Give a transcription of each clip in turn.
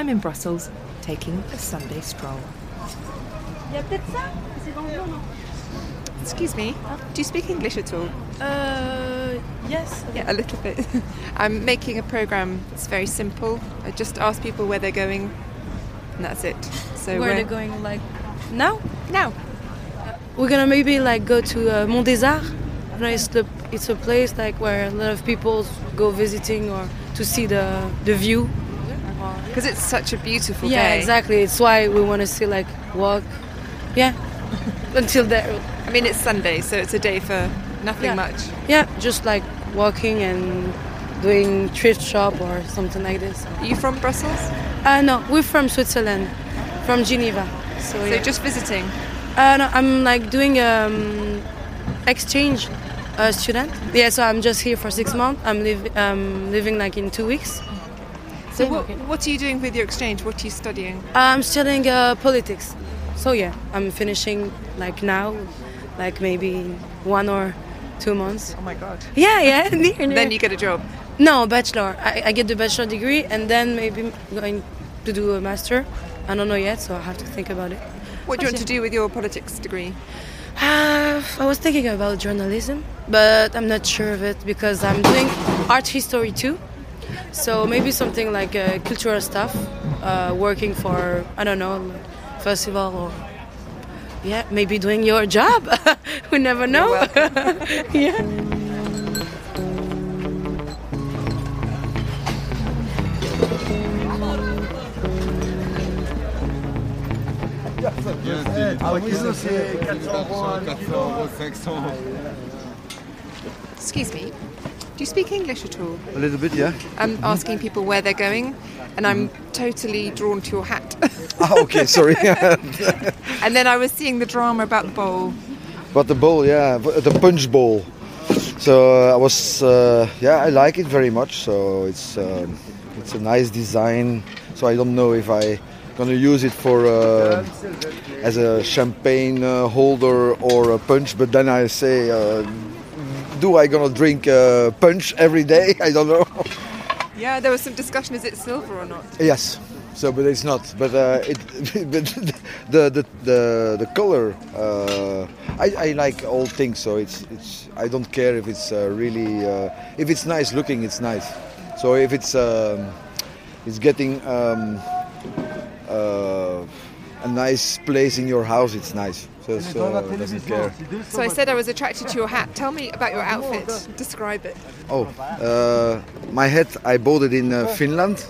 I'm in Brussels taking a Sunday stroll. Excuse me, do you speak English at all? Uh, yes. Yeah, a little bit. I'm making a program It's very simple. I just ask people where they're going, and that's it. So Where we're- they going? Like now? Now, We're gonna maybe like go to uh, Mont des Arts. You know, It's the it's a place like where a lot of people go visiting or to see the the view. Because it's such a beautiful yeah, day. exactly. It's why we want to see like walk. Yeah, until there. I mean, it's Sunday, so it's a day for nothing Yeah. much. Yeah, just like walking and doing thrift shop or something like this. Are you from Brussels? Uh, no, we're from Switzerland, from Geneva. So, So yeah. just visiting. Uh, no, I'm like doing um, exchange uh, student. Yeah, so I'm just here for six months. I'm live, um, living like in two weeks. So what, what are you doing with your exchange? What are you studying? I'm studying uh, politics. So yeah, I'm finishing like now, like maybe one or two months. Oh my god. Yeah, yeah, near, near. Then you get a job. No, bachelor. I, I get the bachelor degree and then maybe going to do a master. I don't know yet, so I have to think about it. What do you want to do with your politics degree? Uh, I was thinking about journalism, but I'm not sure of it because I'm doing art history too. So maybe something like uh, cultural stuff, uh, working for I don't know, festival or yeah, maybe doing your job. we never know. yeah. Excuse me. Do you speak English at all? A little bit, yeah. I'm asking people where they're going, and I'm totally drawn to your hat. Ah, okay, sorry. and then I was seeing the drama about the bowl. but the bowl, yeah, the punch bowl. So I was, uh, yeah, I like it very much. So it's uh, it's a nice design. So I don't know if I gonna use it for uh, as a champagne uh, holder or a punch. But then I say, uh, do I gonna drink uh, punch every day? I don't know. Yeah, there was some discussion. Is it silver or not? Yes. So, but it's not. But uh, it, but the the the the color. Uh, I, I like all things. So it's it's. I don't care if it's uh, really. Uh, if it's nice looking, it's nice. So if it's um, it's getting um, uh, a nice place in your house, it's nice. So, so it doesn't care. So I said I was attracted to your hat. Tell me about your outfit. Describe it. Oh, uh, my hat. I bought it in uh, Finland.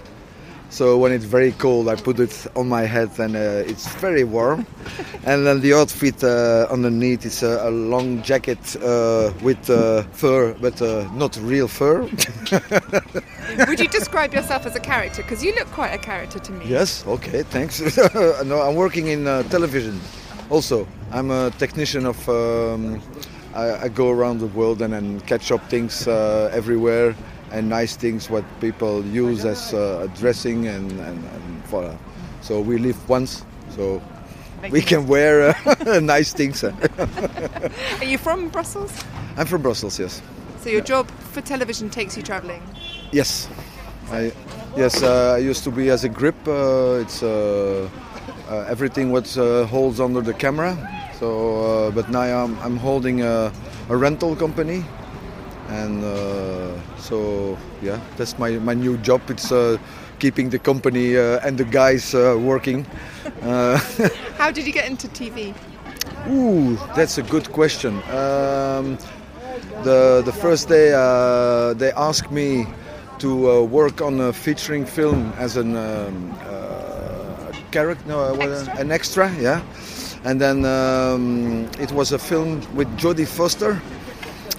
So when it's very cold, I put it on my head, and uh, it's very warm. and then the outfit uh, underneath is a, a long jacket uh, with uh, fur, but uh, not real fur. Would you describe yourself as a character? Because you look quite a character to me. yes. Okay. Thanks. no, I'm working in uh, television. Also, I'm a technician of. Um, I, I go around the world and then catch up things uh, everywhere and nice things what people use as uh, dressing and, and, and voila. So we live once, so we can wear uh, nice things. Are you from Brussels? I'm from Brussels, yes. So your job for television takes you travelling. Yes, I yes uh, I used to be as a grip. Uh, it's uh, uh, everything what uh, holds under the camera. So, uh, but now I'm, I'm holding a, a rental company, and uh, so yeah, that's my, my new job. It's uh, keeping the company uh, and the guys uh, working. Uh, How did you get into TV? Ooh, that's a good question. Um, the the first day uh, they asked me to uh, work on a featuring film as an um, uh, character, no, uh, uh, an extra, yeah. And then um, it was a film with Jodie Foster,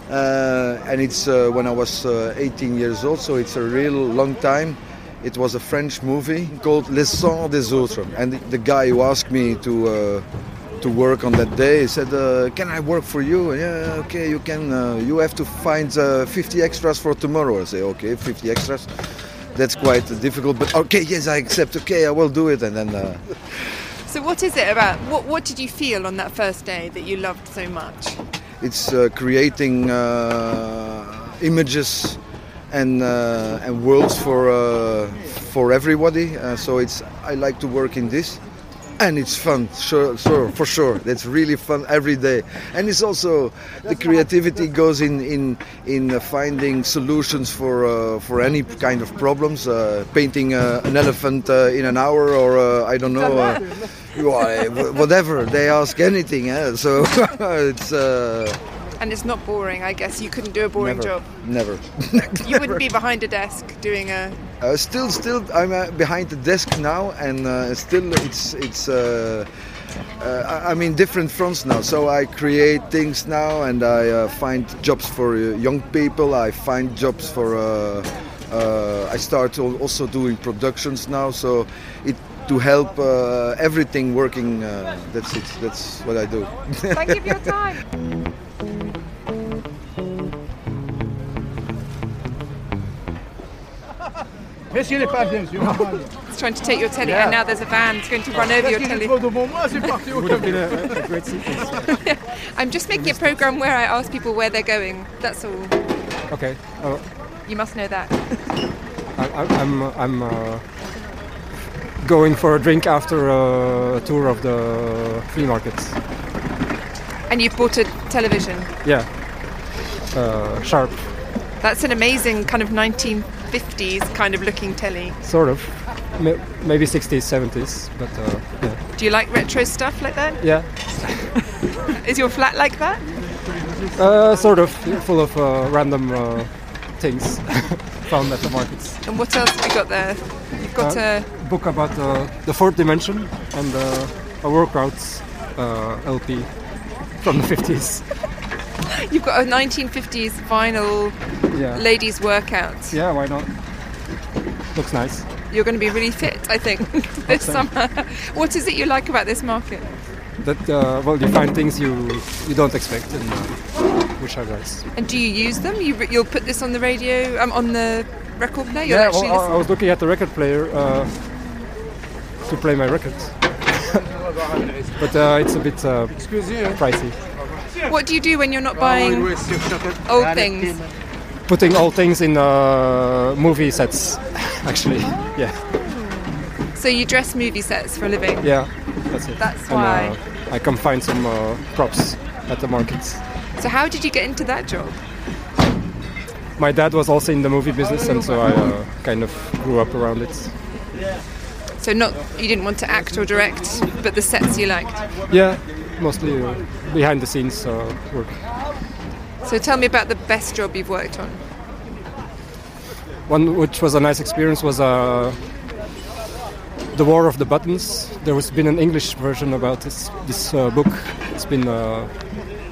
uh, and it's uh, when I was uh, 18 years old, so it's a real long time. It was a French movie called Le Sang des Autres, and the, the guy who asked me to uh, to work on that day said, uh, "Can I work for you?" Yeah, okay, you can. Uh, you have to find uh, 50 extras for tomorrow. I say, "Okay, 50 extras." That's quite difficult, but okay, yes, I accept. Okay, I will do it, and then. Uh, So what is it about? What what did you feel on that first day that you loved so much? it's uh, creating uh, images and uh, and worlds for uh, for everybody. Uh, so it's I like to work in this, and it's fun. Sure, sure, for sure. That's really fun every day, and it's also the creativity goes in in in finding solutions for uh, for any kind of problems. Uh, painting uh, an elephant uh, in an hour, or uh, I don't know. Uh, whatever they ask anything eh? so it's uh, And it's not boring, I guess. You couldn't do a boring never job. never You wouldn't be behind a desk doing a. Uh, still, still, I'm uh, behind the desk now, and uh, still, it's it's. Uh, uh, I- I'm in different fronts now, so I create things now, and I uh, find jobs for uh, young people. I find jobs for. Uh, uh, I start also doing productions now, so it to help uh, everything working. Uh, that's it. That's what I do. Thank you for your time. Monsieur n'est pas bien, monsieur. It's trying to take your telly, and now there's a van that's going to run over your telly. trop devant moi, c'est parti au Would have been a, a great sequence. I'm just making a program where I ask people where they're going. That's all. Okay. Uh, You must know that. I, I- I'm I'm uh, going for a drink after a tour of the flea markets. And you've bought a television. Yeah. Uh, sharp, That's an amazing kind of 1950s kind of looking telly. sort of. Maybe 60s, 70s, but uh, yeah. Do you like retro stuff like that? Yeah. Is your flat like that? Uh, sort of. Full of uh, random uh, things found at the markets. And what else have you got there? You've got Uh, a. Book about uh, the fourth dimension and uh, a workouts uh, LP from the 50s. You've got a 1950s vinyl Yeah. ladies workout. Yeah, why not? Looks nice. You're going to be really fit, I think, this so. summer. What is it you like about this market? That uh, well, you find things you you don't expect, and uh, which are nice. And do you use them? You, you'll put this on the radio, um, on the record player? You'll yeah, actually well, I, I was looking at the record player uh, to play my records, but uh, it's a bit uh, pricey. What do you do when you're not buying old things? Putting old things in uh, movie sets, actually. Yeah, So you dress movie sets for a living? yeah, that's it. That's And, why. uh, I can find some uh, props at the markets. So how did you get into that job? My dad was also in the movie business, and so I uh, kind of grew up around it. So not you didn't want to act or direct, but the sets you liked. Yeah, mostly uh, behind the scenes uh, work. So tell me about the best job you've worked on. One which was a nice experience was uh, the War of the Buttons. There has been an English version about this this uh, book. It's been uh,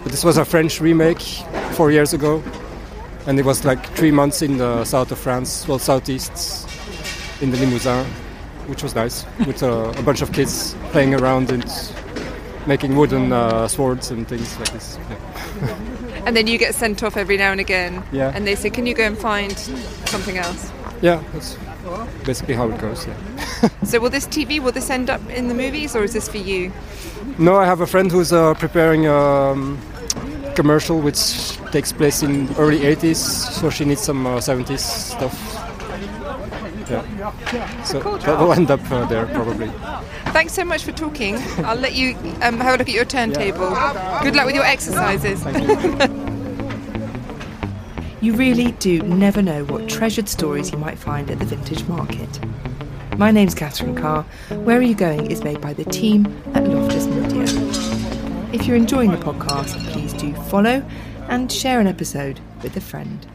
but this was a French remake four years ago, and it was like three months in the south of France, well southeast, in the Limousin, which was nice with uh, a bunch of kids playing around and making wooden uh, swords and things like this. Yeah. And then you get sent off every now and again. Yeah. And they say, can you go and find something else? Yeah, that's basically how it goes. Yeah. So will this TV, will this end up in the movies or is this for you? No, I have a friend who's uh, preparing a um, commercial which takes place in early 80s, so she needs some uh, 70s stuff. Yeah. So that will end up uh, there probably. Thanks so much for talking. I'll let you um, have a look at your turntable. Good luck with your exercises. You really do never know what treasured stories you might find at the vintage market. My name's Catherine Carr. Where Are You Going is made by the team at Loftus Media. If you're enjoying the podcast, please do follow and share an episode with a friend.